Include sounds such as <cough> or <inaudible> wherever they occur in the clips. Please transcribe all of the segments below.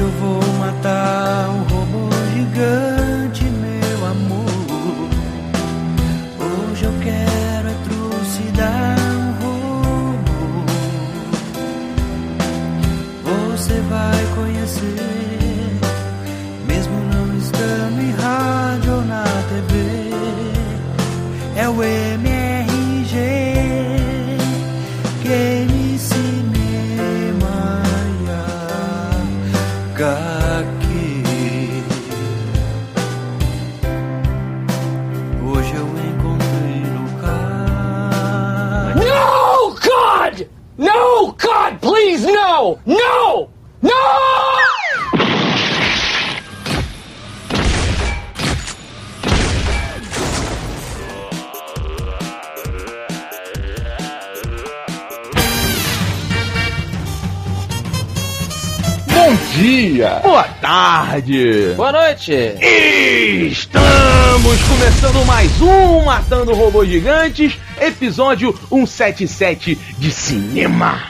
Hoje eu vou matar um robô gigante, meu amor. Hoje eu quero é um robô. Você vai conhecer, Estamos começando mais um Matando Robôs Gigantes, episódio 177 de cinema.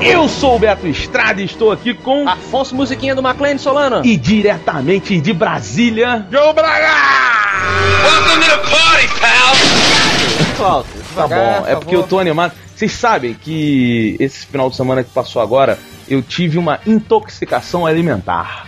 Eu sou o Beto Estrada e estou aqui com. Afonso Musiquinha do McLean Solano. E diretamente de Brasília. Joe Braga! Alto, Tá devagar, bom, é por porque eu tô animado. Vocês sabem que esse final de semana que passou agora, eu tive uma intoxicação alimentar.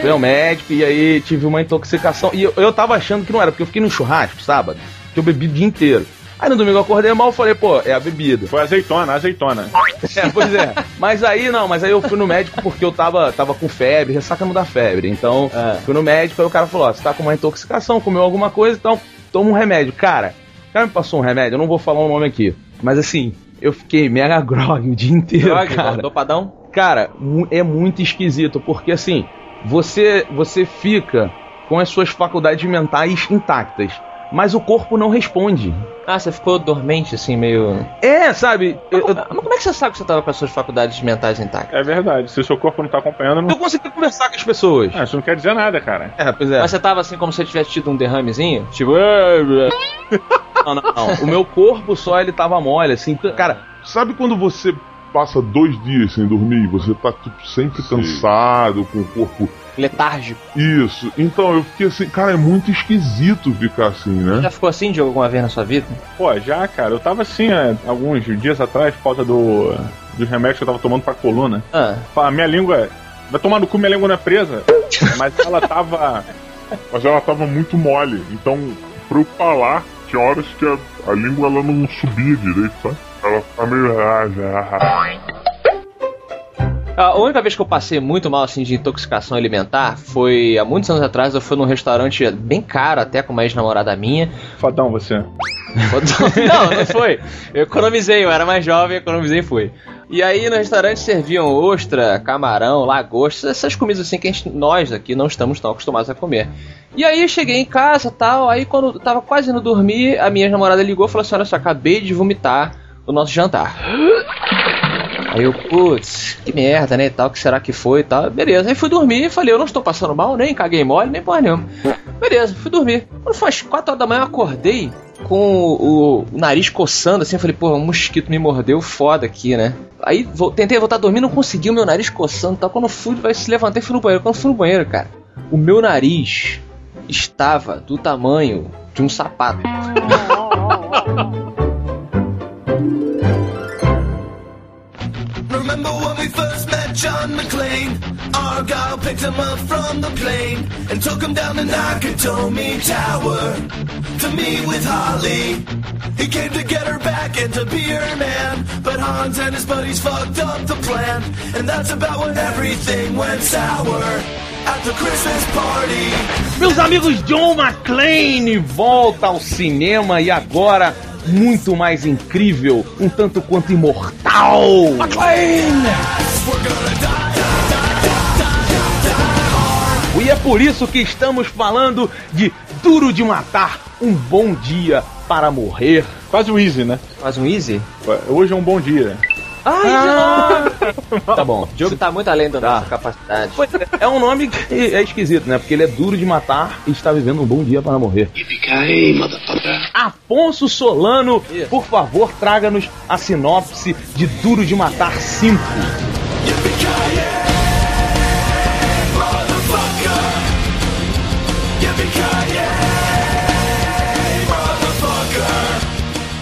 Fui ao médico e aí tive uma intoxicação. E eu, eu tava achando que não era, porque eu fiquei no churrasco sábado, que eu bebi o dia inteiro. Aí no domingo eu acordei mal, falei, pô, é a bebida. Foi azeitona, azeitona. É, pois é. Mas aí não, mas aí eu fui no médico porque eu tava, tava com febre, ressaca não dá febre. Então, fui no médico, aí o cara falou, ó, você tá com uma intoxicação, comeu alguma coisa, então toma um remédio. Cara, o cara me passou um remédio, eu não vou falar o nome aqui. Mas assim, eu fiquei mega <laughs> grog o dia inteiro, Droga, cara. dopadão. Cara, é muito esquisito, porque assim, você, você fica com as suas faculdades mentais intactas, mas o corpo não responde. Ah, você ficou dormente, assim, meio... É, sabe? Eu, eu, Mas como é que você sabe que você tava com as suas faculdades mentais intactas? É verdade. Se o seu corpo não tá acompanhando, não. eu consegui conversar com as pessoas. Ah, isso não quer dizer nada, cara. É, pois é. Mas você tava assim como se você tivesse tido um derramezinho? Tipo... <laughs> "Ah, Não, não, não. O meu corpo só ele tava mole, assim. Cara, Sabe quando você passa dois dias sem dormir? Você tá tipo, sempre cansado, com o corpo. letárgico. Isso. Então eu fiquei assim, cara, é muito esquisito ficar assim, né? Já ficou assim de alguma vez na sua vida? Pô, já, cara, eu tava assim há alguns dias atrás por causa do, dos remédios que eu tava tomando pra coluna. Ah, Fala, minha língua. Vai tomar no cu, minha língua não é presa. <laughs> Mas ela tava. Mas ela tava muito mole. Então, pra eu falar, tinha horas que a, a língua ela não subia direito, sabe? Ela tá meio. ah, A única vez que eu passei muito mal assim de intoxicação alimentar foi há muitos anos atrás. Eu fui num restaurante bem caro, até com uma ex-namorada minha. Fodão você. Não, não foi. Eu economizei, eu era mais jovem, economizei e fui. E aí no restaurante serviam ostra, camarão, lagosta, essas comidas assim que gente, nós aqui não estamos tão acostumados a comer. E aí eu cheguei em casa tal, aí quando eu tava quase indo dormir, a minha namorada ligou e falou assim: Olha só, acabei de vomitar o nosso jantar. Aí eu, putz, que merda, né, e tal, que será que foi e tal. Beleza, aí fui dormir e falei, eu não estou passando mal, nem caguei mole, nem porra nenhuma. Beleza, fui dormir. Quando foi às 4 horas da manhã, eu acordei com o, o nariz coçando, assim, eu falei, porra, um mosquito me mordeu foda aqui, né. Aí vo- tentei voltar a dormir, não consegui, o meu nariz coçando e tal. Quando eu fui, vai se levantar e fui no banheiro. Quando eu fui no banheiro, cara, o meu nariz estava do tamanho de um sapato. <laughs> Remember when we first John McClane? Argyle picked him up from the plane and took him down to Nakatomi Tower to meet with Holly. He came to get her back and to be her man, but Hans and his buddies fucked up the plan, and that's about when everything went sour at the Christmas party. Meus amigos, John McClane volta ao cinema e agora muito mais incrível, um tanto quanto imortal. McClane! E é por isso que estamos falando de Duro de Matar, um bom dia para morrer. Quase o easy, né? Faz um easy? Hoje é um bom dia. Ah, <laughs> tá bom. O jogo tá muito além da nossa capacidade. Pois é, é um nome que é esquisito, né? Porque ele é duro de matar e está vivendo um bom dia para morrer. Afonso Solano, por favor, traga-nos a sinopse de Duro de Matar 5.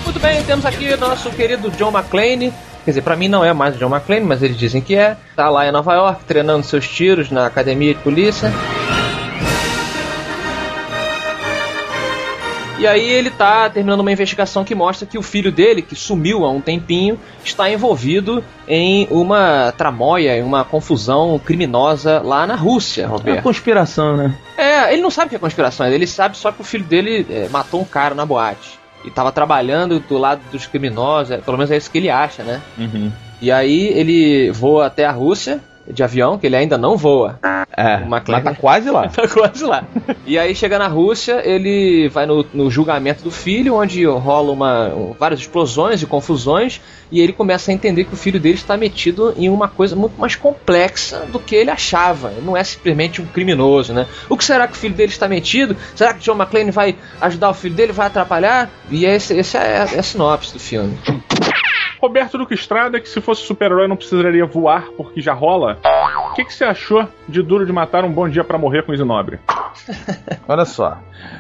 Muito bem, temos aqui nosso querido John McClane. Quer dizer, pra mim não é mais o John McClane, mas eles dizem que é. Tá lá em Nova York treinando seus tiros na academia de polícia. E aí ele tá terminando uma investigação que mostra que o filho dele, que sumiu há um tempinho, está envolvido em uma tramóia, em uma confusão criminosa lá na Rússia, É uma conspiração, né? É, ele não sabe o que é conspiração, ele sabe só que o filho dele é, matou um cara na boate. E tava trabalhando do lado dos criminosos, é, pelo menos é isso que ele acha, né? Uhum. E aí ele voa até a Rússia de avião, que ele ainda não voa. É, O mas McClane- tá quase lá. <laughs> Tá quase lá. E aí chega na Rússia, ele vai no, no julgamento do filho, onde rola uma, um- várias explosões e confusões, e ele começa a entender que o filho dele está metido em uma coisa muito mais complexa do que ele achava. Ele não é simplesmente um criminoso, né? O que será que o filho dele está metido? Será que John McClane vai ajudar o filho dele, vai atrapalhar? E esse, esse é, é a sinopse do filme. Roberto Duque Estrada, que se fosse super-herói não precisaria voar porque já rola. O que, que você achou de Duro de Matar um bom dia pra morrer com Zinobre? <laughs> Olha só.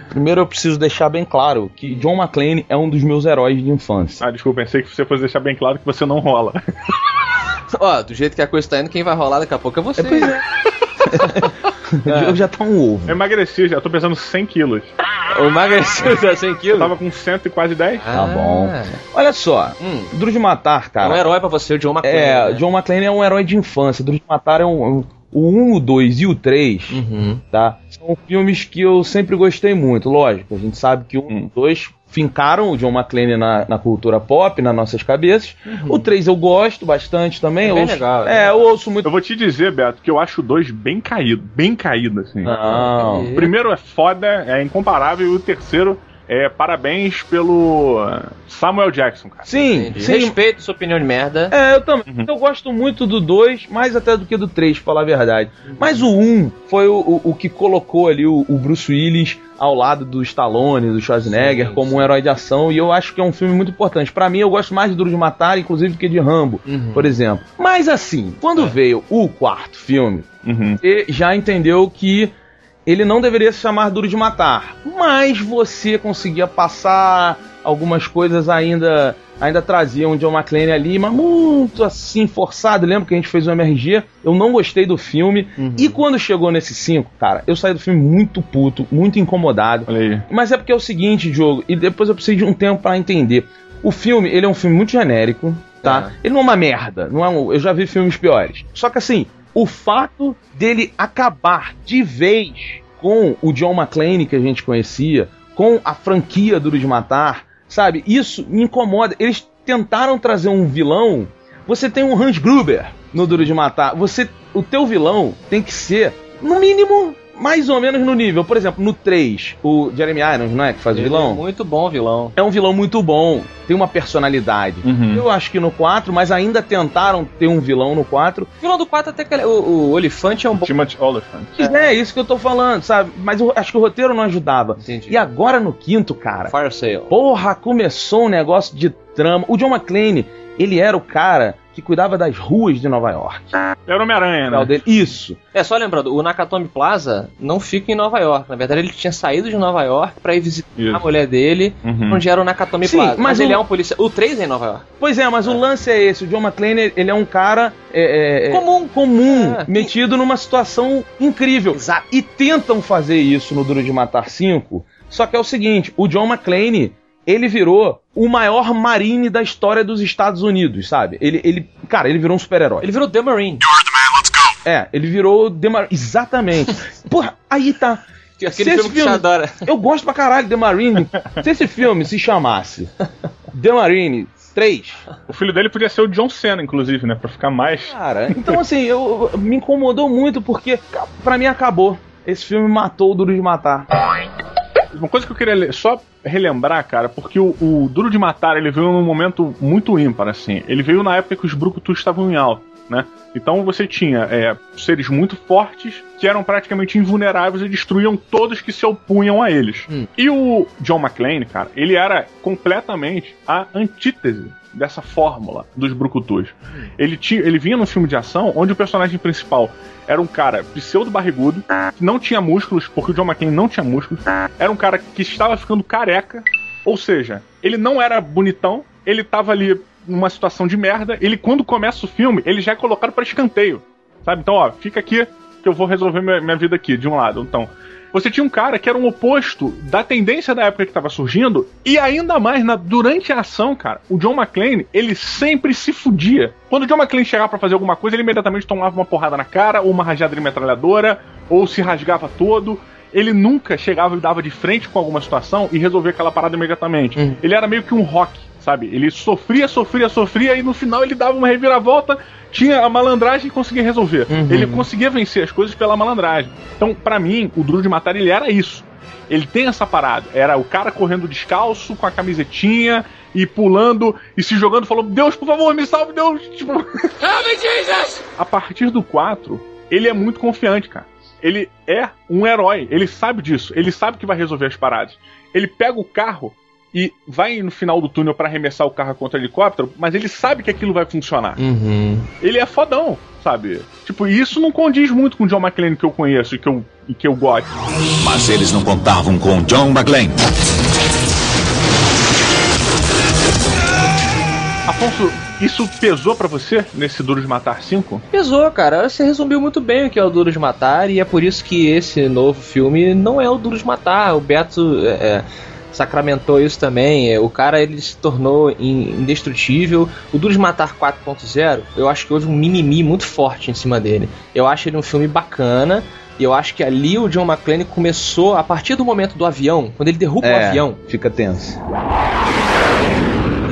Primeiro eu preciso deixar bem claro que John McClane é um dos meus heróis de infância. Ah, desculpa, pensei que você fosse deixar bem claro que você não rola. <laughs> Ó, do jeito que a coisa tá indo, quem vai rolar daqui a pouco é você. Pois é. <laughs> <laughs> O Diogo já tá um ovo. Eu emagreci já, tô pesando 100 quilos. O emagreceu <laughs> já 100 Eu quilos. tava com 100 e quase 10. Tá Ah. bom. Olha só. Hum. Duro de Matar, É um cara. herói pra você, o John McClane. É, né? John McClane é um herói de infância. Duro de Matar é um. um- o 1, o 2 e o 3, Uhum. tá? São filmes que eu sempre gostei muito, lógico. A gente sabe que o 1 e o 2 fincaram o John McClane na, na cultura pop, nas nossas cabeças. O 3 eu gosto bastante também. É ouço, legal, É, é. eu ouço muito. Eu vou te dizer, Beto, que eu acho o 2 bem caído. Bem caído, assim. Não. O primeiro é foda, é incomparável, e o terceiro é parabéns pelo Samuel Jackson, cara. Sim, Entendi. sim. Respeito sua opinião de merda. É, eu também. Eu gosto muito do 2, mais até do que do 3, pra falar a verdade. Mas o 1 um foi o, o, o que colocou ali o, o Bruce Willis ao lado do Stallone, do Schwarzenegger, Sim, como sim. um herói de ação, e eu acho que é um filme muito importante. Pra mim, eu gosto mais de Duro de Matar, inclusive, do que de Rambo, Uhum. por exemplo. Mas assim, quando veio o quarto filme, Uhum. você já entendeu que ele não deveria se chamar Duro de Matar. Mas você conseguia passar algumas coisas ainda ainda traziam John McClane ali, mas muito assim forçado. Lembro que a gente fez o MRG, eu não gostei do filme. E quando chegou nesse 5, cara, eu saí do filme muito puto, muito incomodado. Mas é porque é o seguinte, jogo, e depois eu preciso de um tempo pra entender. O filme, ele é um filme muito genérico, tá? Ele não é uma merda, não é um, eu já vi filmes piores. Só que assim, o fato dele acabar de vez com o John McClane que a gente conhecia, com a franquia Duro de Matar, sabe? Isso me incomoda. Eles tentaram trazer um vilão. Você tem um Hans Gruber no Duro de Matar. Você, o teu vilão tem que ser, no mínimo, mais ou menos no nível. Por exemplo, no 3, o Jeremy Irons, não é? Que faz o Ele vilão? é muito bom vilão. É um vilão muito bom, tem uma personalidade. Uhum. Eu acho que no 4, mas ainda tentaram ter um vilão no 4. O vilão do 4 até que ele- o, o Olifante é um bom. Timothy Oliphant. Mas é, isso que eu tô falando, sabe? Mas eu acho que o roteiro não ajudava. Entendi. E agora no quinto, cara, Fire Sale. porra, começou um negócio de trama. O John McClane, ele era o cara que cuidava das ruas de Nova York. Era Homem-Aranha, né? dele. Isso. É, só lembrando, o Nakatomi Plaza não fica em Nova York. Na verdade, ele tinha saído de Nova York pra ir visitar Isso. a mulher dele, Uhum. onde era o Nakatomi Sim, Plaza. mas Mas, ele o- é um policial. O 3 é em Nova York. Pois é, mas o lance é esse. O John McClane, ele é um cara é, é, é, Comum. comum É. metido numa situação incrível. Exato. E tentam fazer isso no Duro de Matar 5. Só que é o seguinte, o John McClane, ele virou o maior marine da história dos Estados Unidos, sabe? Ele, ele cara, ele virou um super-herói. Ele virou The Marine. É, ele virou o The Mar- Exatamente. <laughs> Porra, aí tá. Aquele esse filme que você filme- adora. Eu gosto pra caralho de The Marine. Se esse filme se chamasse The Marine 3, O filho dele podia ser o John Cena, inclusive, né? Pra ficar mais. Cara, então assim, eu, me incomodou muito porque pra mim acabou. Esse filme matou o Duro de Matar. Uma coisa que eu queria só relembrar, cara, porque o, o Duro de Matar ele veio num momento muito ímpar, assim. Ele veio na época que os Brucutus estavam em alta, né? Então você tinha é, seres muito fortes que eram praticamente invulneráveis e destruíam todos que se opunham a eles. E o John McClane, cara, ele era completamente a antítese dessa fórmula dos brucutus. Ele, tinha, ele vinha num filme de ação onde o personagem principal era um cara pseudo barrigudo, que não tinha músculos, porque o John McClane não tinha músculos, era um cara que estava ficando careca, ou seja, ele não era bonitão, ele tava ali numa situação de merda, ele quando começa o filme, ele já é colocado para escanteio, sabe? Então, ó, fica aqui que eu vou resolver minha, minha vida aqui, de um lado. Então, você tinha um cara que era um oposto da tendência da época que estava surgindo, e ainda mais na, durante a ação, cara, o John McClane, ele sempre se fudia. Quando o John McClane chegava pra fazer alguma coisa, ele imediatamente tomava uma porrada na cara, ou uma rajada de metralhadora, ou se rasgava todo. Ele nunca chegava e dava de frente com alguma situação e resolvia aquela parada imediatamente. Ele era meio que um rock, sabe? Ele sofria, sofria, sofria, e no final ele dava uma reviravolta, tinha a malandragem e conseguia resolver. Ele conseguia vencer as coisas pela malandragem. Então, pra mim, o Duro de Matar, ele era isso. Ele tem essa parada. Era o cara correndo descalço, com a camisetinha, e pulando, e se jogando, falando, Deus, por favor, me salve, Deus! <laughs> Tipo... A partir do 4, ele é muito confiante, cara. Ele é um herói, ele sabe disso, ele sabe que vai resolver as paradas. Ele pega o carro e vai no final do túnel pra arremessar o carro contra o helicóptero, mas ele sabe que aquilo vai funcionar. Uhum. Ele é fodão, sabe? Tipo, e isso não condiz muito com o John McClane que eu conheço e que eu, e que eu gosto. Mas eles não contavam com John McClane. Afonso, isso pesou pra você nesse Duro de Matar 5? Pesou, cara. Você resumiu muito bem o que é o Duro de Matar, e é por isso que esse novo filme não é o Duro de Matar. O Beto é, é, sacramentou isso também. É, O cara ele se tornou in- indestrutível. O Duro de Matar 4.0, eu acho que houve um mimimi muito forte em cima dele. Eu acho ele um filme bacana. E eu acho que ali o John McClane começou, a partir do momento do avião, quando ele derruba o É, avião, fica tenso.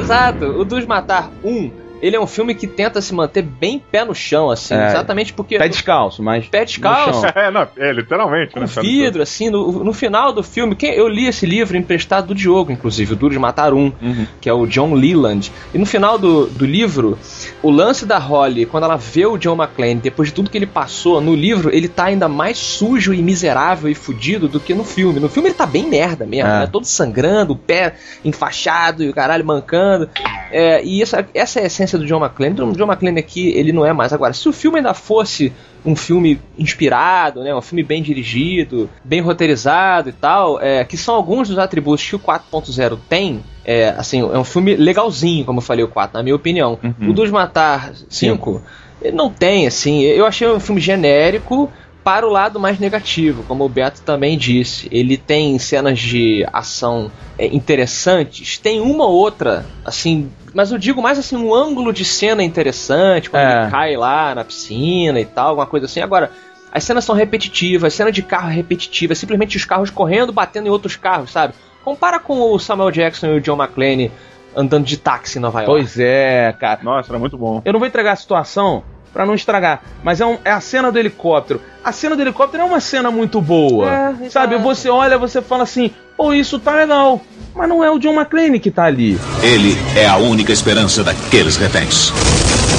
Exato. O Dos Matar 1, ele é um filme que tenta se manter bem pé no chão, assim. É. Exatamente porque. Pé descalço, mas. Pé descalço. <laughs> É, não, é literalmente, Com né? vidro, assim, no, no final do filme, quem, eu li esse livro emprestado do Diogo, inclusive, o Duro de Matar Um, que é o John Leland. E no final do, do livro, o lance da Holly, quando ela vê o John McClane, depois de tudo que ele passou, no livro ele tá ainda mais sujo e miserável e fudido do que no filme. No filme ele tá bem merda mesmo, É. né? Todo sangrando, o pé enfaixado e o caralho mancando. É, e essa, essa é a essência do John McClane. O John McClane aqui, ele não é mais. Agora, se o filme ainda fosse um filme inspirado, né, um filme bem dirigido, bem roteirizado e tal, é, que são alguns dos atributos que o 4.0 tem, é, assim, é um filme legalzinho, como eu falei, o 4, na minha opinião. O Dos Matar 5, ele não tem, assim, eu achei um filme genérico, para o lado mais negativo, como o Beto também disse. Ele tem cenas de ação é, interessantes, tem uma ou outra, assim, mas eu digo mais assim, um ângulo de cena interessante, quando É. ele cai lá na piscina e tal, alguma coisa assim. Agora, as cenas são repetitivas, cena de carro é repetitiva, é simplesmente os carros correndo, batendo em outros carros, sabe? Compara com o Samuel Jackson e o John McClane andando de táxi em Nova York. Pois é, cara. Nossa, era muito bom. Eu não vou entregar a situação pra não estragar, mas é, um- é a cena do helicóptero. A cena do helicóptero é uma cena muito boa. É, sabe? Você olha, você fala assim, pô, isso tá legal. Mas não é o John McClane que tá ali. Ele é a única esperança daqueles reféns.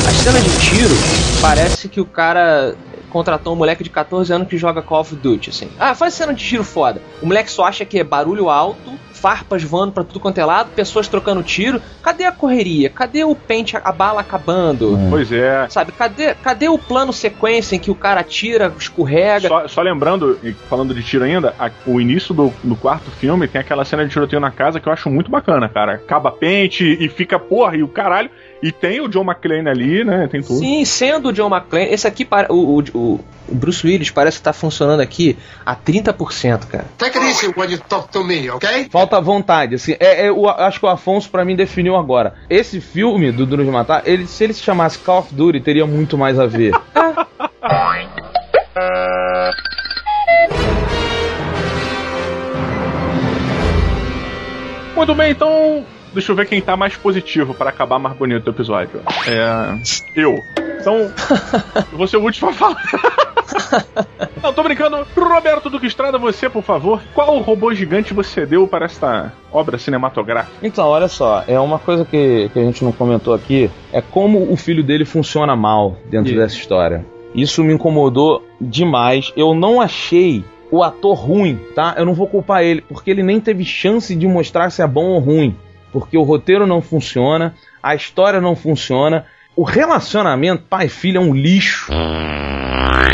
As cenas de tiro, parece que o cara contratou um moleque de 14 anos que joga Call of Duty, assim. Ah, faz cena de tiro foda. O moleque só acha que é barulho alto, farpas voando pra tudo quanto é lado, pessoas trocando tiro. Cadê a correria? Cadê o pente, a bala acabando? Pois é. Sabe, cadê, cadê o plano sequência em que o cara atira, escorrega? Só, só lembrando, e falando de tiro ainda, a- o início do, do quarto filme tem aquela cena de tiroteio na casa que eu acho muito bacana, cara. Acaba pente e fica, porra, e o caralho. E tem o John McClane ali, né? Tem tudo. Sim, sendo o John McClane, esse aqui, para- o, o, o- Bruce Willis parece que tá funcionando aqui a 30%, cara. Take it easy when you talk to me, okay? Falta vontade, assim. É, é, o- acho que o Afonso, pra mim, definiu agora. Esse filme do Duro de Matar, ele, se ele se chamasse Call of Duty, teria muito mais a ver. <laughs> Muito bem, então. Deixa eu ver quem tá mais positivo para acabar mais bonito o episódio. É. Eu. Então. <laughs> eu vou ser o último a falar. <laughs> Não, tô brincando. Roberto Duque Estrada, você, por favor, qual robô gigante você deu para esta obra cinematográfica? Então, olha só, é uma coisa que, que a gente não comentou aqui, é como o filho dele funciona mal dentro Isso. dessa história. Isso me incomodou demais. Eu não achei o ator ruim, tá? Eu não vou culpar ele, porque ele nem teve chance de mostrar se é bom ou ruim. Porque o roteiro não funciona, a história não funciona, o relacionamento pai-filho é um lixo.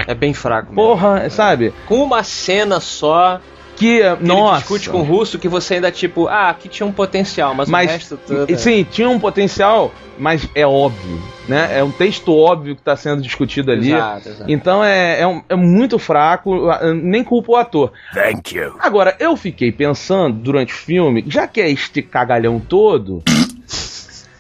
É bem fraco. mesmo. Porra, sabe? Com uma cena só, Que, que nossa. ele discute com o russo, que você ainda, tipo, ah, aqui tinha um potencial, mas, mas o resto tudo... é- sim, tinha um potencial, mas é óbvio, né? É um texto óbvio que está sendo discutido ali. Exato, exato. Então é, é, um- é muito fraco, ah, nem culpa o ator. Thank you. Agora, eu fiquei pensando durante o filme, já que é este cagalhão todo,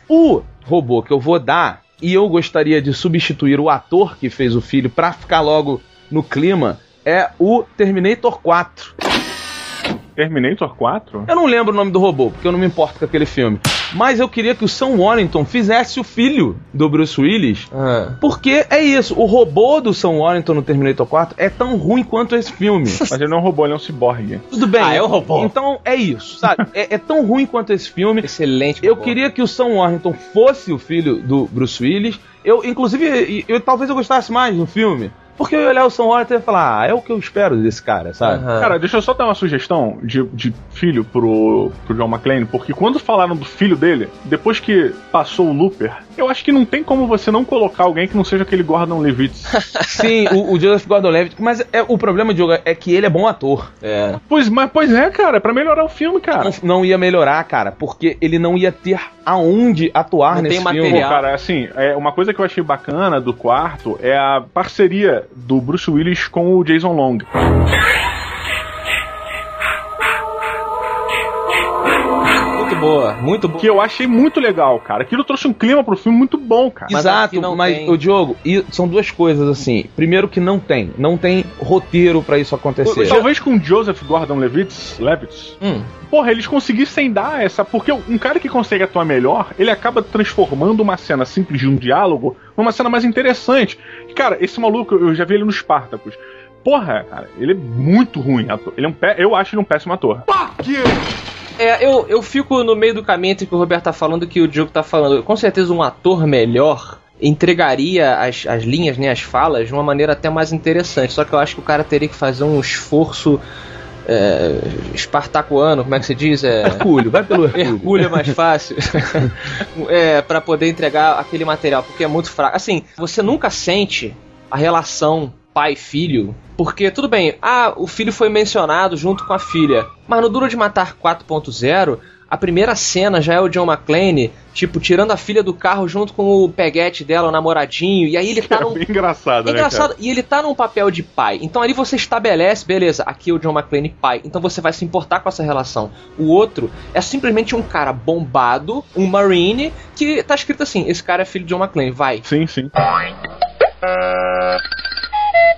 o robô que eu vou dar, e eu gostaria de substituir o ator que fez o filho pra ficar logo no clima, é o Terminator 4. Terminator 4? Eu não lembro o nome do robô, porque eu não me importo com aquele filme. Mas eu queria que o Sam Warrington fizesse o filho do Bruce Willis. Ah. Porque é isso, o robô do Sam Warrington no Terminator 4 é tão ruim quanto esse filme. <laughs> Mas ele não é um robô, ele é um ciborgue. Tudo bem. Ah, é um robô. Então é isso, sabe? <laughs> é, é tão ruim quanto esse filme. Excelente. Eu robô. queria que o Sam Warrington fosse o filho do Bruce Willis. Eu, inclusive, eu, talvez eu gostasse mais do filme. Porque eu ia olhar o Sam Warrington e falar, ah, é o que eu espero desse cara, sabe? Aham. Cara, deixa eu só dar uma sugestão de, de filho pro, pro John McClane, porque quando falaram do filho dele, depois que passou o Looper, eu acho que não tem como você não colocar alguém que não seja aquele Gordon Levitt. <laughs> Sim, o, o Joseph Gordon-Levitt, mas é, o problema, Diogo, é que ele é bom ator. É. pois, mas, pois é, cara, é pra melhorar o filme, cara. Não, não ia melhorar, cara, porque ele não ia ter aonde atuar Não nesse tem filme. Pô, material. cara, assim, é, uma coisa que eu achei bacana do quarto é a parceria do Bruce Willis com o Jason Long. Boa, muito boa. Que eu achei muito legal, cara. Aquilo trouxe um clima pro filme muito bom, cara. Mas Exato, mas tem. o Diogo, e são duas coisas assim. Primeiro que não tem, não tem roteiro pra isso acontecer. Talvez com Joseph Gordon-Levitt, Levitt, Hum. porra, eles conseguissem dar essa. Porque um cara que consegue atuar melhor, ele acaba transformando uma cena simples de um diálogo numa cena mais interessante. Cara, esse maluco, eu já vi ele no Spartacus. Porra, cara, ele é muito ruim ator. Ele é um pé, eu acho ele um péssimo ator. É, eu, eu fico no meio do caminho entre o que o Roberto tá falando e o que o Diogo tá falando. Com certeza um ator melhor entregaria as, as linhas, né, as falas, de uma maneira até mais interessante. Só que eu acho que o cara teria que fazer um esforço é, espartacuano, como é que se diz? É, Hercúleo, vai pelo Hercúleo. Hercúleo é mais fácil. <laughs> é, para poder entregar aquele material, porque é muito fraco. Assim, você nunca sente a relação pai-filho, porque tudo bem, ah, o filho foi mencionado junto com a filha, mas no Duro de Matar 4.0, a primeira cena já é o John McClane, tipo, tirando a filha do carro junto com o peguete dela, o namoradinho, e aí ele tá É num... engraçado, É né? engraçado, e ele tá num papel de pai. Então ali você estabelece, beleza, aqui é o John McClane pai. Então você vai se importar com essa relação. O outro é simplesmente um cara bombado, um Marine, que tá escrito assim: esse cara é filho de John McClane, vai. cara? Sim, sim.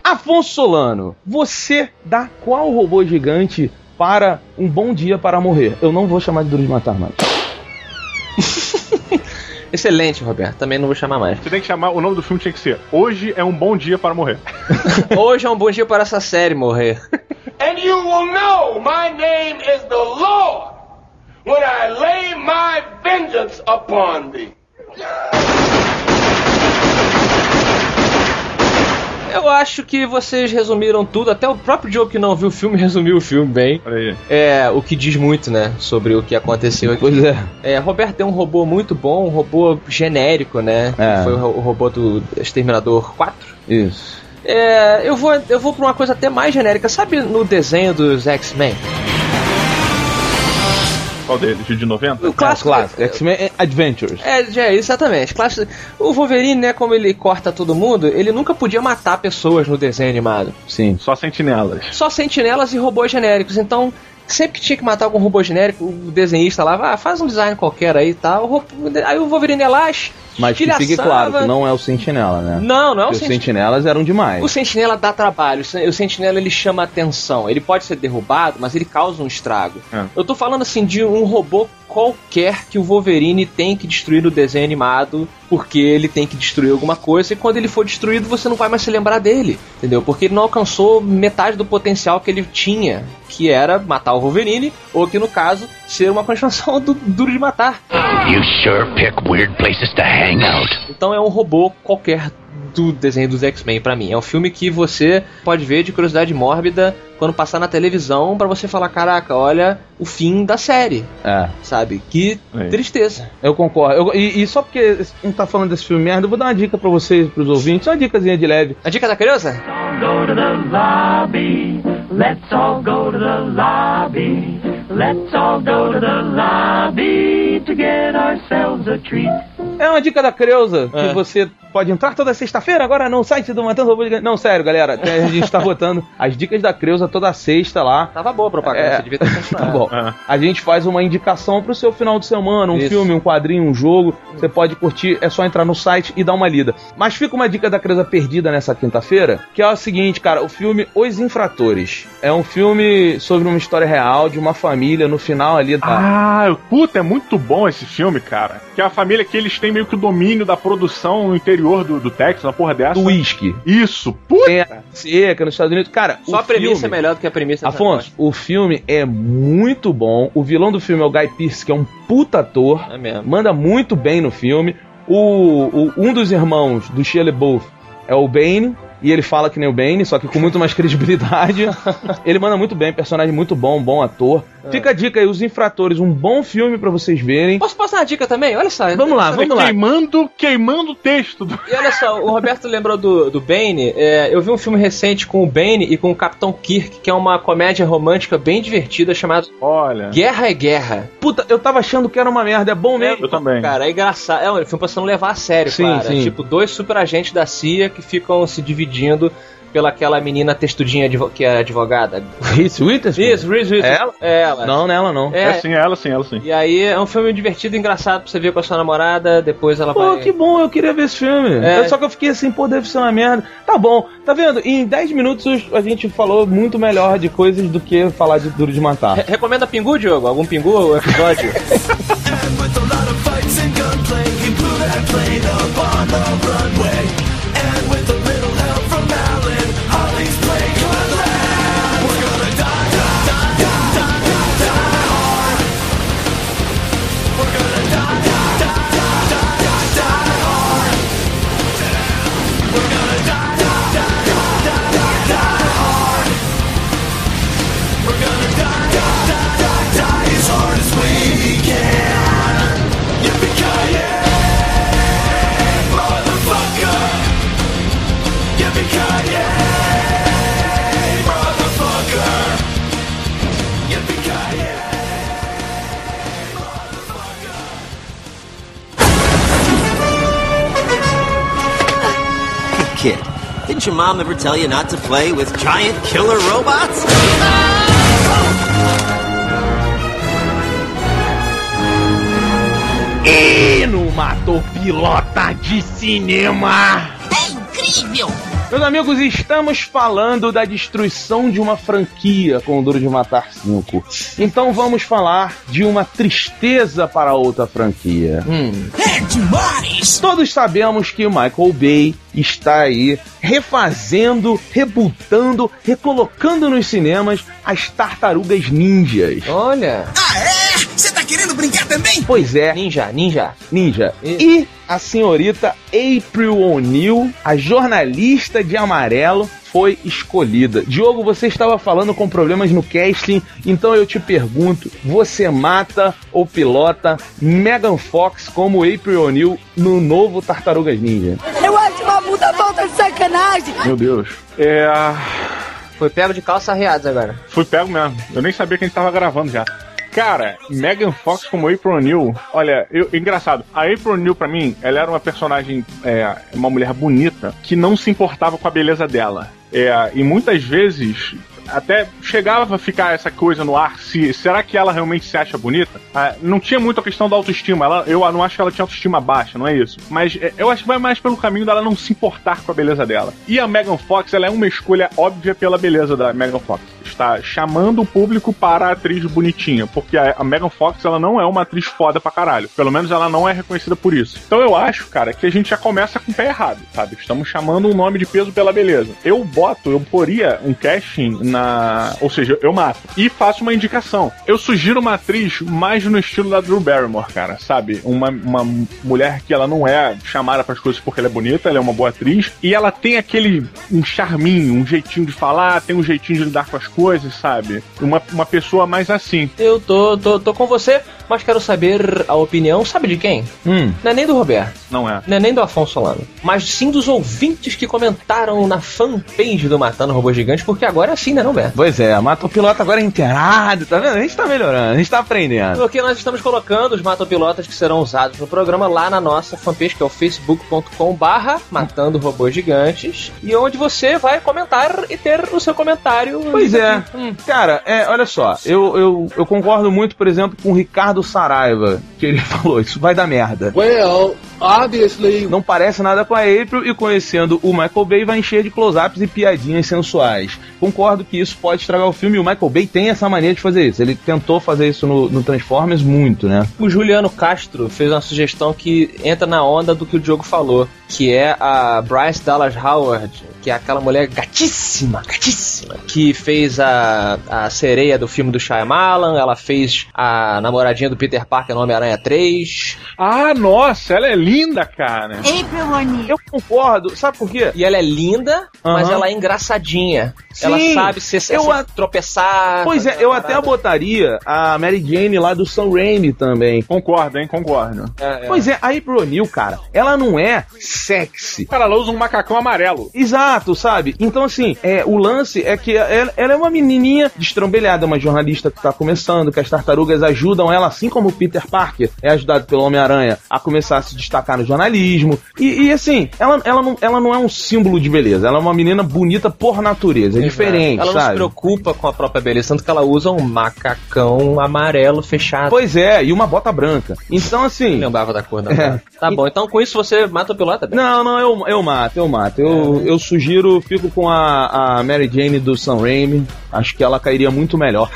Afonso Solano, você dá qual robô gigante para um bom dia para morrer? Eu não vou chamar de Duro de Matar mais. <laughs> Excelente, Roberto. Também não vou chamar mais. Você tem que chamar. O nome do filme tinha que ser Hoje é um bom dia para morrer. <laughs> Hoje é um bom dia para essa série morrer. <laughs> And you will know my name is the Lord when I lay my vengeance upon thee. Eu acho que vocês resumiram tudo, até o próprio Joe que não viu o filme <laughs> resumiu o filme bem. É, o que diz muito, né, sobre o que aconteceu é. Roberto é um robô muito bom, um robô genérico, né? É. Foi o robô do Exterminador 4. Isso. É, eu vou, eu vou pra uma coisa até mais genérica. Sabe no desenho dos X-Men? Qual deles? O de 90? O clássico. Clássico. X-Men Adventures. É, é, exatamente. Clássico. O Wolverine, né, como ele corta todo mundo, ele nunca podia matar pessoas no desenho animado. Sim. Só sentinelas. Só sentinelas e robôs genéricos. Então, sempre que tinha que matar algum robô genérico, o desenhista lá, ah, faz um design qualquer aí e tal. O ro- Aí o Wolverine ia lá, Mas que fique claro que não é o Sentinela, né? Não, não é o Porque os Sentinela. Sentinelas eram demais. O Sentinela dá trabalho, o Sentinela ele chama atenção. Ele pode ser derrubado, mas ele causa um estrago. É. Eu tô falando assim de um robô qualquer que o Wolverine tem que destruir no desenho animado, porque ele tem que destruir alguma coisa, e quando ele for destruído você não vai mais se lembrar dele, entendeu? Porque ele não alcançou metade do potencial que ele tinha, que era matar o Wolverine, ou que no caso, ser uma continuação do Duro de Matar. You sure pick weird places to hang out. Então é um robô qualquer do desenho dos X-Men pra mim. É um filme que você pode ver de curiosidade mórbida quando passar na televisão pra você falar, caraca, olha o fim da série, É, sabe? Que É. tristeza. eu concordo. Eu- e, e só porque não tá falando desse filme merda, eu vou dar uma dica pra vocês, pros ouvintes, uma dicasinha de leve. A dica da criança? go to the lobby. Let's all go to the lobby. Let's all go to the lobby to get ourselves a treat. É uma dica da Creuza, que É. você pode entrar toda sexta-feira agora no site do Matando Robô Gigante. Não, sério, galera, a gente tá <laughs> botando as dicas da Creuza toda sexta lá. Tava boa a propaganda, É. você devia ter <laughs> Tá bom. É. A gente faz uma indicação pro seu final de semana, um Isso. filme, um quadrinho, um jogo. Você pode curtir, é só entrar no site e dar uma lida. Mas fica uma dica da Creuza perdida nessa quinta-feira, que é o seguinte, cara, o filme Os Infratores. É um filme sobre uma história real de uma família no final ali da. Ah, puta, é muito bom esse filme, cara. Que é a família que eles têm meio que o domínio da produção no interior do, do Texas, uma porra dessa. do whisky. Isso, puta. Tem a seca nos Estados Unidos. Cara, Só o a premissa filme- é melhor do que a premissa Afonso, o filme é muito bom. O vilão do filme é o Guy Pearce, que é um puta ator. É mesmo. Manda muito bem no filme. O, o- um dos irmãos do Shia LaBeouf é o Bane. E ele fala que nem o Bane, só que com muito mais credibilidade. <laughs> ele manda muito bem, personagem muito bom, bom ator. É. Fica a dica aí, Os Infratores, um bom filme pra vocês verem. Posso passar uma dica também? Olha só. Vamos lá, vamos lá. Queimando, queimando o texto. Do... E olha só, o Roberto lembrou do, do Bane. É, eu vi um filme recente com o Bane e com o Capitão Kirk, que é uma comédia romântica bem divertida chamada Olha. Guerra é Guerra. Puta, eu tava achando que era uma merda, é bom mesmo. Eu também. Cara, é engraçado. É um filme pra você não levar a sério, Sim, cara. sim. Tipo, dois super agentes da CIA que ficam se dividindo pela aquela menina textudinha que é advogada. Reese Witherspoon? Isso, Reese Witherspoon. É ela? É ela. Não, nela não. É, É sim, ela sim, ela sim. E aí é um filme divertido e engraçado pra você ver com a sua namorada, depois ela Pô, vai. que bom, eu queria ver esse filme. É. Só que eu fiquei assim, pô, deve ser uma merda. Tá bom, tá vendo? Em 10 minutos a gente falou muito melhor de coisas do que falar de Duro de Matar. Re- Recomenda Pingu, Diogo? Algum Pingu o episódio? Didn't your mom ever tell you not to play with giant killer robots? E no Matou Pilota de Cinema! É incrível! Meus amigos, estamos falando da destruição de uma franquia com o Duro de Matar 5. Então vamos falar de uma tristeza para outra franquia. É demais! Todos sabemos que o Michael Bay está aí refazendo, rebutando, recolocando nos cinemas as tartarugas ninjas. Olha. Ah, é? Você tá querendo brincar também? Pois é, Ninja, ninja. ninja. E a senhorita April O'Neil, a jornalista de amarelo, foi escolhida. Diogo, você estava falando com problemas no casting, então eu te pergunto: você mata ou pilota Megan Fox como April O'Neil no novo Tartarugas Ninja? Eu acho uma puta falta de sacanagem. Meu Deus. É. Foi pego de calça arreadas agora. Fui pego mesmo. Eu nem sabia que a gente tava gravando já. Cara, Megan Fox como April O'Neil, olha, eu, engraçado. A April O'Neil, pra mim, ela era uma personagem, é, uma mulher bonita que não se importava com a beleza dela. É, e muitas vezes até chegava a ficar essa coisa no ar, se será que ela realmente se acha bonita? Ah, não tinha muito a questão da autoestima, ela, eu não acho que ela tinha autoestima baixa, não é isso. Mas é, eu acho que vai mais pelo caminho dela não se importar com a beleza dela. E a Megan Fox, ela é uma escolha óbvia pela beleza da Megan Fox. Está chamando o público para a atriz bonitinha, porque a, a Megan Fox, ela não é uma atriz foda pra caralho. Pelo menos ela não é reconhecida por isso. Então eu acho, cara, que a gente já começa com o pé errado, sabe? Estamos chamando um nome de peso pela beleza. Eu boto, eu poria um casting na. Ou seja, eu mato. E faço uma indicação. Eu sugiro uma atriz mais no estilo da Drew Barrymore, cara, sabe? Uma, uma mulher que ela não é chamada para as coisas porque ela é bonita, ela é uma boa atriz. E ela tem aquele. um charminho, um jeitinho de falar, tem um jeitinho de lidar com as coisas, sabe? Uma, uma pessoa mais assim. Eu tô, tô, tô com você, mas quero saber a opinião, sabe de quem? Hum. Não é nem do Roberto. Não é. Não é nem do Afonso Solano. Mas sim dos ouvintes que comentaram na fanpage do Matando Robô Gigante, porque agora é assim, né, não, Pois é, mata o piloto agora é inteirado, tá vendo? A gente tá melhorando, a gente tá aprendendo. Porque nós estamos colocando os matopilotas que serão usados no programa lá na nossa fanpage, que é o facebook.com barra Matando Robôs Gigantes, e onde você vai comentar e ter o seu comentário. Pois é. Cara, é, olha só, eu, eu, eu concordo muito, por exemplo, com o Ricardo Saraiva, que ele <laughs> falou, isso vai dar merda. Well, obviously. Não parece nada com a April e conhecendo o Michael Bay vai encher de close-ups e piadinhas sensuais. Concordo que isso pode estragar o filme e o Michael Bay tem essa mania de fazer isso. Ele tentou fazer isso no, no Transformers muito, né? O Juliano Castro fez uma sugestão que entra na onda do que o Diogo falou, que é a Bryce Dallas Howard, que é aquela mulher gatíssima, gatíssima, que fez a, a sereia do filme do Shyamalan, ela fez a namoradinha do Peter Parker no Homem-Aranha 3. Ah, nossa, ela é linda, cara. April O'Neil. Eu concordo, sabe por quê? E ela é linda, mas Aham. ela é engraçadinha. Sim, ela sabe se, se, eu se a- tropeçar. Pois é, eu até botaria a Mary Jane lá do Sam Raimi também. Concordo, hein? Concordo. Pois é, a April O'Neil, cara, ela não é sexy. Cara, ela usa um macacão amarelo. Exato, sabe? Então, assim, é, o lance é que ela, ela é uma menininha destrambelhada, uma jornalista que tá começando, que as tartarugas ajudam ela, assim como o Peter Parker é ajudado pelo Homem-Aranha a começar a se destacar no jornalismo. E, e, assim, ela, ela, não, ela não é um símbolo de beleza, ela é uma menina bonita por natureza, é diferente, Ela não se sabe? preocupa com a própria beleza, tanto que ela usa um macacão amarelo fechado. Pois é, e uma bota branca. Então, assim. Lembrava da cor da <laughs> É. Tá bom, então com isso você mata o piloto? Não, não, eu, eu mato, eu mato. Eu, eu sugiro, fico com a, a Mary Jane do Sam Raimi. Acho que ela cairia muito melhor.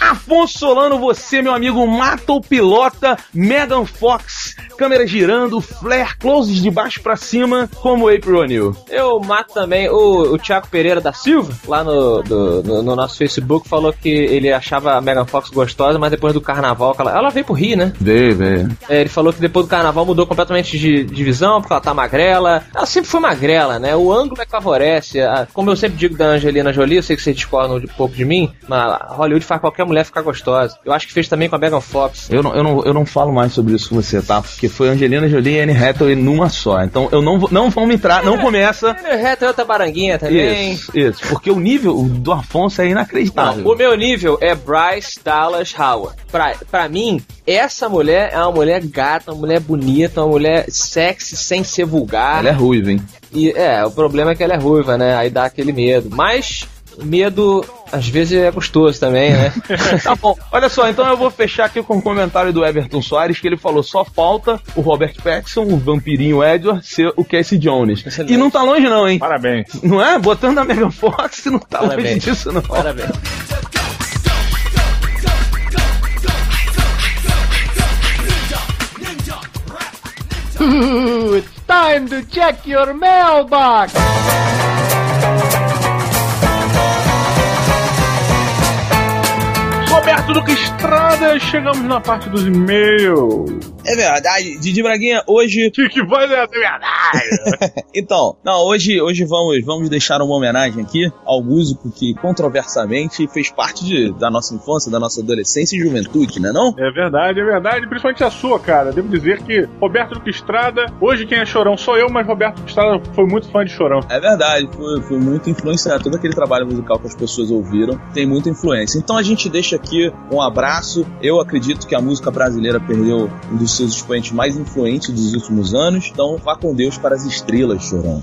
Afonso Solano, você, meu amigo, mata o pilota, Megan Fox, câmera girando, flare, closes de baixo pra cima, como April O'Neil. Eu mato também o, o Thiago Pereira da Silva, lá no, do- no, no nosso Facebook, falou que ele achava a Megan Fox gostosa, mas depois do carnaval, ela, ela veio pro Rio, né? Vê, vê. É, ele falou que depois do carnaval mudou completamente de, de visão, porque ela tá magrela. Ela sempre foi magrela, né? O ângulo é que favorece. A- como eu sempre digo da Angelina Jolie, eu sei que vocês discordam um pouco de mim, mas Hollywood faz qualquer mulher ficar gostosa. Eu acho que fez também com a Megan Fox. Eu não, eu, não, eu não falo mais sobre isso com você, tá? Porque foi Angelina Jolie e Anne Hathaway numa só. Então eu não, vou- não vamos entrar, não começa. Reto é outra baranguinha também. Isso, isso. Porque o nível do Afonso é inacreditável. Não, o meu nível é Bryce Dallas Howard. Pra, pra mim, essa mulher é uma mulher gata, uma mulher bonita, uma mulher sexy sem ser vulgar. Ela é ruiva, hein? E é, o problema é que ela é ruiva, né? Aí dá aquele medo. Mas medo às vezes é gostoso também, né? <laughs> Tá bom, olha só, então eu vou fechar aqui com um comentário do Everton Soares, que ele falou: só falta o Robert Pattinson, o vampirinho Edward, ser o Casey Jones. E não tá longe, não, hein? Parabéns. Não é? Botando a Megan Fox, não tá longe Parabéns. disso, não. Parabéns. it's <laughs> time to check your mailbox. Roberto Duque Estrada, chegamos na parte dos e-mails. É verdade, Didi Braguinha, hoje. Que que vai ser verdade? então, não, hoje, hoje vamos, vamos deixar uma homenagem aqui ao músico que controversamente fez parte de- da nossa infância, da nossa adolescência e juventude, né não? É verdade, é verdade, principalmente a sua, cara. Devo dizer que Roberto Duque Estrada, hoje quem é chorão sou eu, mas Roberto Duque Estrada foi muito fã de chorão. É verdade, foi, foi muito influenciado. Todo aquele trabalho musical que as pessoas ouviram tem muita influência. Então a gente deixa aqui um abraço. Eu acredito que a música brasileira perdeu um dos seus expoentes mais influentes dos últimos anos. Então vá com Deus para as estrelas, chorão.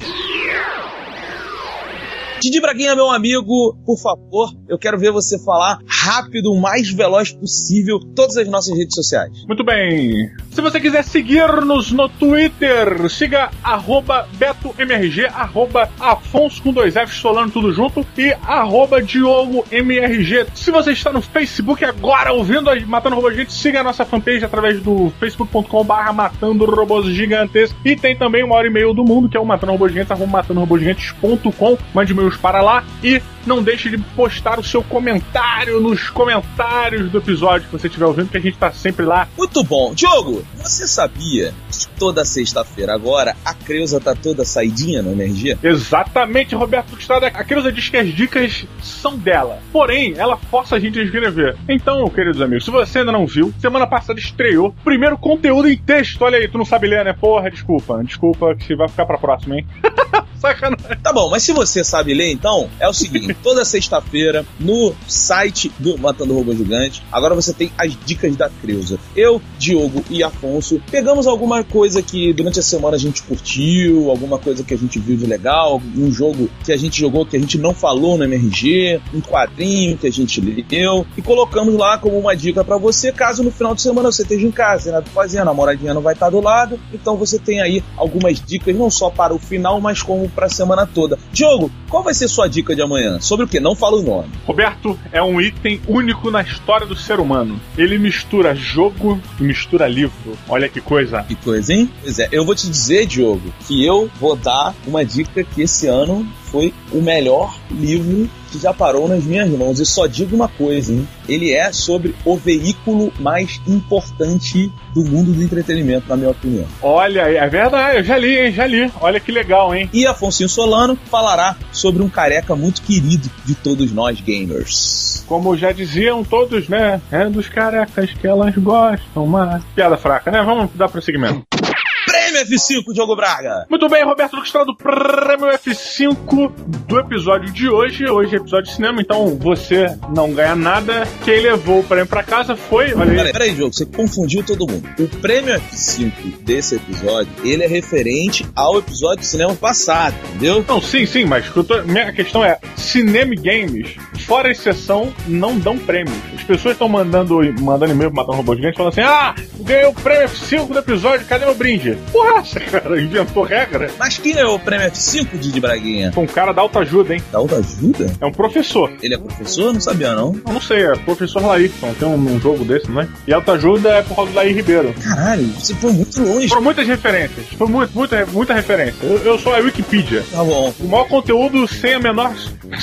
Didi Braguinha, meu amigo, por favor, eu quero ver você falar rápido, o mais veloz possível, todas as nossas redes sociais. Muito bem. Se você quiser seguir-nos no Twitter, siga arroba BetoMRG, arroba Afonso com dois Fs, Solano tudo junto, e arroba DiogoMRG. Se você está no Facebook agora ouvindo a Matando Robôs Gigantes, siga a nossa fanpage através do facebook.com barra Matando Robôs Gigantes. E tem também o maior e-mail do mundo, que é o Matando Robôs Gigantes, arroba matandorobôsgigantes.com. Mande para lá e não deixe de postar o seu comentário nos comentários do episódio que você estiver ouvindo, que a gente tá sempre lá. Muito bom. Diogo, você sabia que toda sexta-feira agora a Creuza tá toda saidinha no MRG? Exatamente, Roberto Estrada. A Creuza diz que as dicas são dela. Porém, ela força a gente a escrever. Então, queridos amigos, se você ainda não viu, semana passada estreou o primeiro conteúdo em texto. Olha aí, tu não sabe ler, né? Porra, desculpa. Desculpa que vai ficar pra próxima, hein? <laughs> Sacanagem. Tá bom, mas se você sabe ler, então, é o seguinte: <laughs> toda sexta-feira, no site do Matando Robô Gigante, agora você tem as dicas da Creuza. Eu, Diogo e Afonso pegamos alguma coisa que durante a semana a gente curtiu, alguma coisa que a gente viu de legal, um jogo que a gente jogou que a gente não falou no MRG, um quadrinho que a gente leu e colocamos lá como uma dica para você, caso no final de semana você esteja em casa, nada pra fazer, a namoradinha não vai estar do lado, então você tem aí algumas dicas não só para o final, mas como para a semana toda. Diogo, qual vai ser sua dica de amanhã? Sobre o que? Não fala o nome. Roberto é um item único na história do ser humano. Ele mistura jogo e mistura livro. Olha que coisa. Que coisa, hein? Pois é, eu vou te dizer, Diogo, que eu vou dar uma dica que esse ano foi o melhor livro que já parou nas minhas mãos. E só digo uma coisa, hein? Ele é sobre o veículo mais importante do mundo do entretenimento, na minha opinião. Olha, é verdade, eu já li, hein? Já li. Olha que legal, hein? E Afonso Solano falará sobre um careca muito querido de todos nós gamers. Como já diziam todos, né? É dos carecas que elas gostam, mas. Piada fraca, né? Vamos dar prosseguimento. Prêmio F5, Diogo Braga. Muito bem, Roberto Lucas do Prêmio F5 do episódio de hoje. Hoje é episódio de cinema, então você não ganha nada. Quem levou o prêmio pra casa foi. Olha aí. Peraí, peraí, Diogo, você confundiu todo mundo. O prêmio F5 desse episódio, ele é referente ao episódio de cinema passado, entendeu? Não, sim, sim, mas tô, minha questão é: cinema e games, fora exceção, não dão prêmios. As pessoas estão mandando, mandando e-mail pra matar um robô gigante falando assim: ah, ganhei o prêmio F5 do episódio, cadê meu brinde? Porra, cara, inventou regra. Mas quem é o prêmio F5, Didi Braguinha? Foi um cara da alta ajuda, hein? Da alta ajuda? É um professor. Ele é professor? Não sabia, não. Eu não sei, é professor Laírton. Tem um, um jogo desse, não é? E alta ajuda é por causa do Laí Ribeiro. Caralho, você foi muito longe. Foram muitas referências. Foi muito, muita, muita referência. Eu, eu sou a Wikipedia. Tá bom. O maior conteúdo sem a menor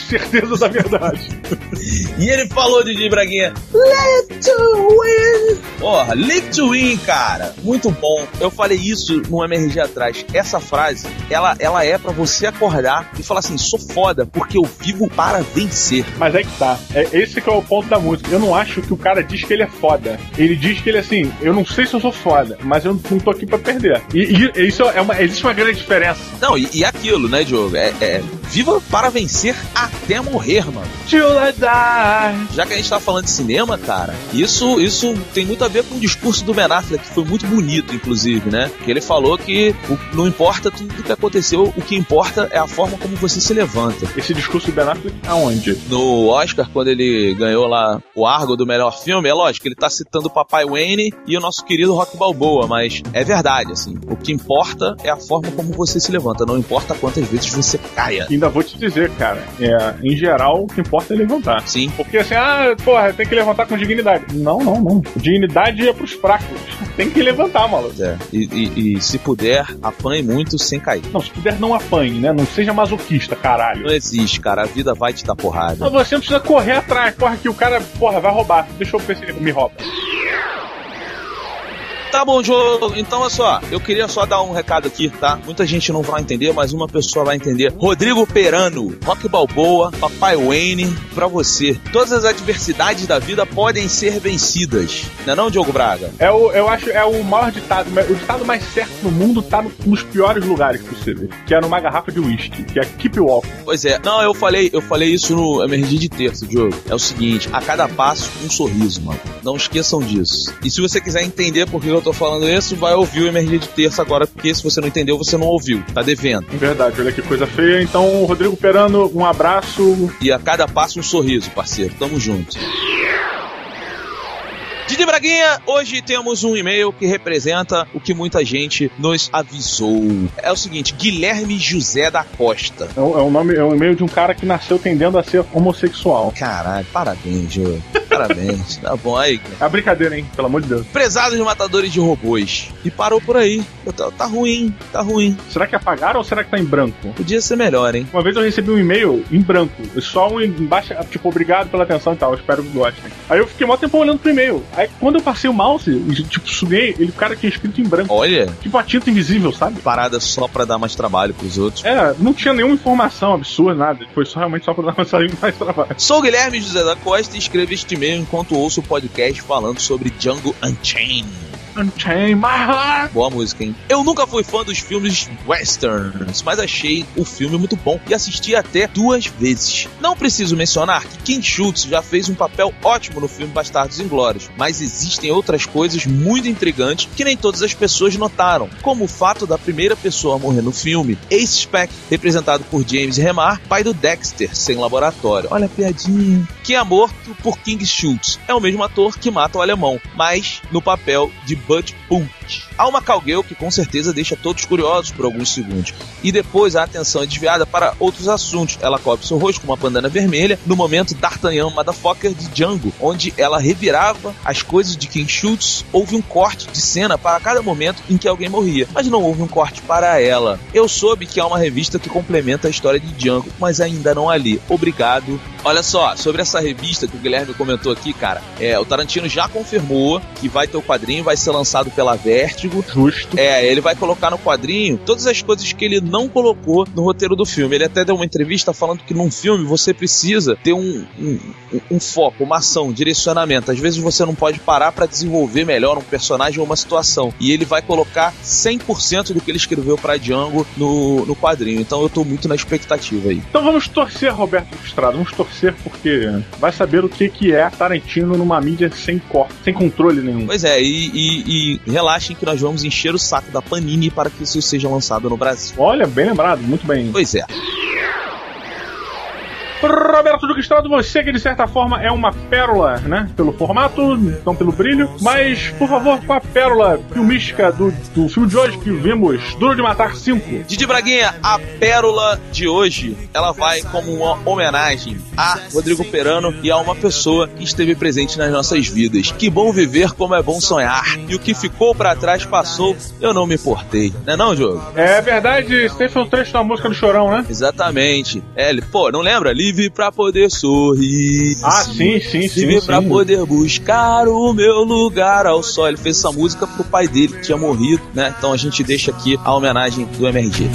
certeza da verdade. <laughs> e ele falou, Didi Braguinha, Live to win! Porra, live to win, cara. Muito bom. Eu falei isso no MRG atrás. Essa frase, ela, ela é para você acordar e falar assim, sou foda, porque eu vivo para vencer. Mas é que tá. É, esse que é o ponto da música. Eu não acho que o cara diz que ele é foda. Ele diz que ele assim, eu não sei se eu sou foda, mas eu não tô aqui pra perder. E, e isso é uma. Existe uma grande diferença. Não, e, e aquilo, né, Diogo? É, é, viva para vencer até morrer, mano. Till I die. Já que a gente tá falando de cinema, cara, isso, isso tem muito a ver com o discurso do Ben Affleck, que foi muito bonito, inclusive, né? Que ele falou que o, não importa tudo o que aconteceu, o que importa é a forma como você se levanta. Esse discurso do Ben Affleck aonde? No Oscar, quando ele ganhou lá o Argo do melhor filme, é lógico, ele tá citando o Papai Wayne e o nosso querido Rock Balboa, mas é verdade, assim, o que importa é a forma como você se levanta, não importa quantas vezes você caia. Ainda vou te dizer, cara, é, em geral, o que importa é levantar. Sim. Porque assim, ah, porra, tem que levantar com dignidade. Não, não, não. Dignidade é pros fracos. Tem que levantar, maluco. É. E, e, e se puder, apanhe muito sem cair. Não, se puder, não apanhe, né? Não seja masoquista, caralho. Não existe, cara. A vida vai te dar porrada. Mas você não precisa correr atrás. Porra, que o cara, porra, vai roubar. Deixa eu ver se ele me rouba. Tá bom, João. Então, olha só. Eu queria só dar um recado aqui, tá? Muita gente não vai entender, mas uma pessoa vai entender. Rodrigo Perano, Rock Balboa, Papai Wayne, pra você. Todas as adversidades da vida podem ser vencidas. Não é não, Diogo Braga? É o, eu acho é o maior ditado. O ditado mais certo no mundo tá no, nos piores lugares possíveis. Que é numa garrafa de uísque, que é Keep Walking. Pois é. Não, eu falei, eu falei isso no MRG de terça, Diogo. É o seguinte, a cada passo, um sorriso, mano. Não esqueçam disso. E se você quiser entender por que eu eu tô falando isso, vai ouvir o Emergir de terça agora, porque se você não entendeu, você não ouviu. Tá devendo. Verdade, olha que coisa feia. Então, Rodrigo Perano, um abraço. E a cada passo um sorriso, parceiro. Tamo junto. Didi Braguinha, hoje temos um e-mail que representa o que muita gente nos avisou. É o seguinte, Guilherme José da Costa. É o, é nome, é o e-mail de um cara que nasceu tendendo a ser homossexual. Caralho, parabéns, Jô. Parabéns. tá bom aí. É brincadeira, hein? Pelo amor de Deus. Prezados matadores de robôs. E parou por aí. Tá, tá ruim, tá ruim. Será que apagaram ou será que tá em branco? Podia ser melhor, hein? Uma vez eu recebi um e-mail em branco. Só um embaixo, tipo, obrigado pela atenção e tal. Espero que gostem. Aí eu fiquei mó tempo olhando pro e-mail. Aí quando eu passei o mouse tipo, subi, ele, o cara tinha escrito em branco. Olha. Tipo a tinta invisível, sabe? Parada só pra dar mais trabalho pros outros. É, não tinha nenhuma informação absurda, nada. Foi só realmente só pra dar mais, <laughs> trabalho. Sou o Guilherme José da Costa e escrevo este enquanto ouço o podcast falando sobre Django Unchained. Unchained my heart. Boa música, hein? Eu nunca fui fã dos filmes westerns, mas achei o filme muito bom e assisti até duas vezes. Não preciso mencionar que King Schultz já fez um papel ótimo no filme Bastardos Inglórios, mas existem outras coisas muito intrigantes que nem todas as pessoas notaram, como o fato da primeira pessoa a morrer no filme, Ace Speck, representado por James Remar, pai do Dexter, sem laboratório. Olha a piadinha. Que é morto por King Schultz. É o mesmo ator que mata o alemão, mas no papel de Bud Punch. Há uma Calgueu que com certeza deixa todos curiosos por alguns segundos. E depois a atenção é desviada para outros assuntos. Ela cobre seu rosto com uma bandana vermelha no momento D'Artagnan Motherfucker de Django, onde ela revirava as coisas de King Schultz. Houve um corte de cena para cada momento em que alguém morria, mas não houve um corte para ela. Eu soube que há uma revista que complementa a história de Django, mas ainda não a li. Obrigado. Olha só, sobre essa revista que o Guilherme comentou aqui, cara, é, o Tarantino já confirmou que vai ter o quadrinho, vai ser lançado pela Vertigo. Justo. É, ele vai colocar no quadrinho todas as coisas que ele não colocou no roteiro do filme. Ele até deu uma entrevista falando que num filme você precisa ter um, um, um foco, uma ação, um direcionamento. Às vezes você não pode parar para desenvolver melhor um personagem ou uma situação. E ele vai colocar 100% do que ele escreveu para Django no, no quadrinho. Então eu tô muito na expectativa aí. Então vamos torcer, Roberto Estrada. Vamos torcer porque vai saber o que, que é Tarantino numa mídia sem corte, sem controle nenhum. Pois é, e, e, e relaxem que nós vamos encher o saco da Panini para que isso seja lançado no Brasil. Olha, bem lembrado, muito bem. Pois é. Roberto Duque Estrada, você que de certa forma é uma pérola, né? Pelo formato, não pelo brilho. Mas, por favor, com a pérola filmística do, do filme de hoje que vimos, Duro de Matar 5. Didi Braguinha, a pérola de hoje, ela vai como uma homenagem a Rodrigo Perano e a uma pessoa que esteve presente nas nossas vidas. Que bom viver como é bom sonhar. E o que ficou para trás passou, eu não me importei. Não é não, Diogo? É verdade, esse foi o trecho da música do Chorão, né? Exatamente. É, pô, não lembra? Livre pra poder sorrir. Ah, sim, sim, sim. Livre sim. pra poder buscar o meu lugar ao sol. Ele fez essa música pro pai dele, que tinha morrido, né? Então a gente deixa aqui a homenagem do MRG.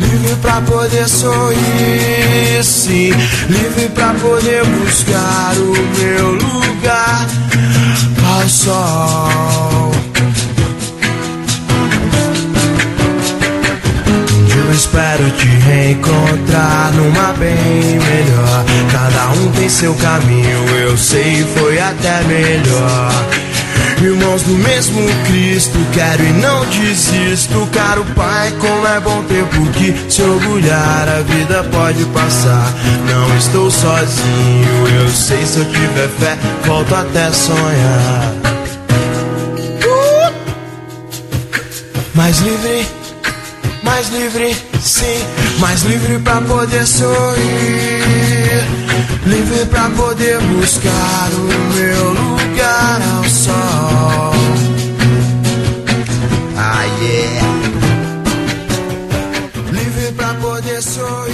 Livre pra poder sorrir, sim. Livre pra poder buscar o meu lugar ao sol. Espero te reencontrar numa bem melhor. Cada um tem seu caminho, eu sei, foi até melhor. Irmãos do mesmo Cristo, quero e não desisto. Caro Pai, como é bom ter por que se orgulhar. A vida pode passar, não estou sozinho. Eu sei, se eu tiver fé, volto até sonhar. Uh! Mais livre, mais livre, sim, mais livre pra poder sorrir, livre pra poder buscar o meu lugar ao sol. Ah, yeah. Livre pra poder sorrir.